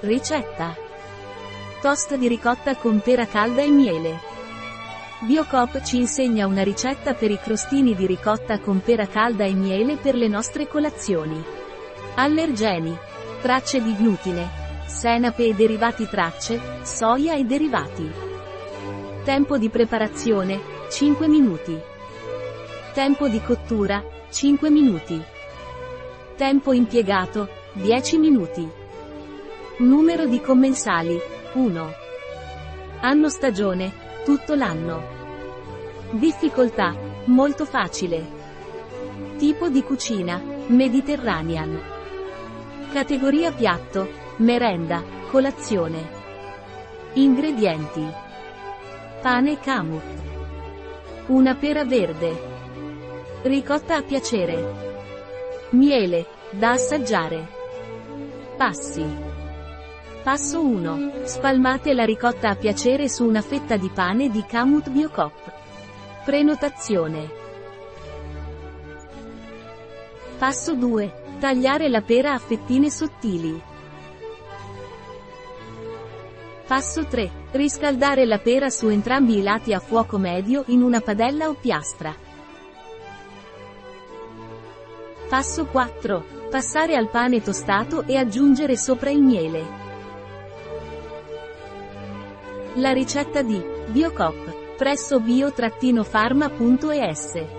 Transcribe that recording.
Ricetta. Toast di ricotta con pera calda e miele. Biocop ci insegna una ricetta per i crostini di ricotta con pera calda e miele per le nostre colazioni. Allergeni. Tracce di glutine. Senape e derivati tracce, soia e derivati. Tempo di preparazione, 5 minuti. Tempo di cottura, 5 minuti. Tempo impiegato, 10 minuti. Numero di commensali, 1. Anno stagione, tutto l'anno. Difficoltà, molto facile. Tipo di cucina, Mediterranean. Categoria piatto, merenda, colazione. Ingredienti. Pane camut. Una pera verde. Ricotta a piacere. Miele, da assaggiare. Passi. Passo 1. Spalmate la ricotta a piacere su una fetta di pane di Camut Biocop. Prenotazione. Passo 2. Tagliare la pera a fettine sottili. Passo 3. Riscaldare la pera su entrambi i lati a fuoco medio in una padella o piastra. Passo 4. Passare al pane tostato e aggiungere sopra il miele. La ricetta di Biocop presso bio-pharma.es